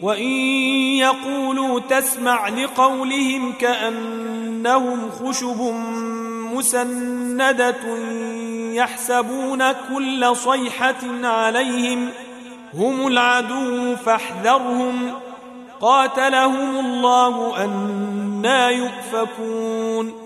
وإن يقولوا تسمع لقولهم كأنهم خشب مسندة يحسبون كل صيحة عليهم هم العدو فاحذرهم قاتلهم الله أنا يؤفكون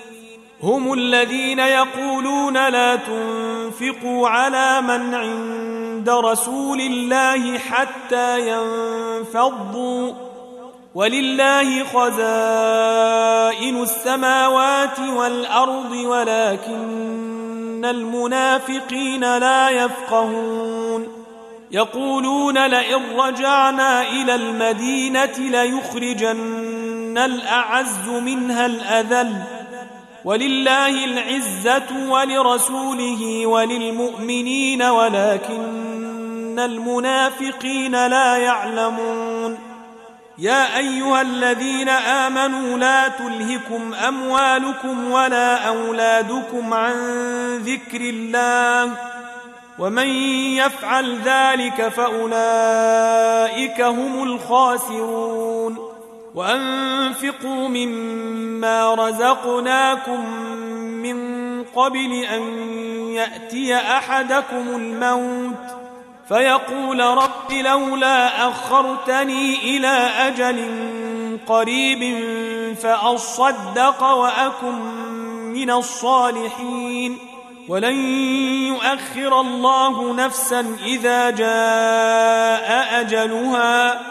هم الذين يقولون لا تنفقوا على من عند رسول الله حتى ينفضوا. ولله خزائن السماوات والأرض ولكن المنافقين لا يفقهون. يقولون لئن رجعنا إلى المدينة ليخرجن الأعز منها الأذل. ولله العزة ولرسوله وللمؤمنين ولكن المنافقين لا يعلمون. يا أيها الذين آمنوا لا تلهكم أموالكم ولا أولادكم عن ذكر الله ومن يفعل ذلك فأولئك هم الخاسرون. وأنفقوا مما رزقناكم من قبل أن يأتي أحدكم الموت فيقول رب لولا أخرتني إلى أجل قريب فأصدق وأكن من الصالحين ولن يؤخر الله نفسا إذا جاء أجلها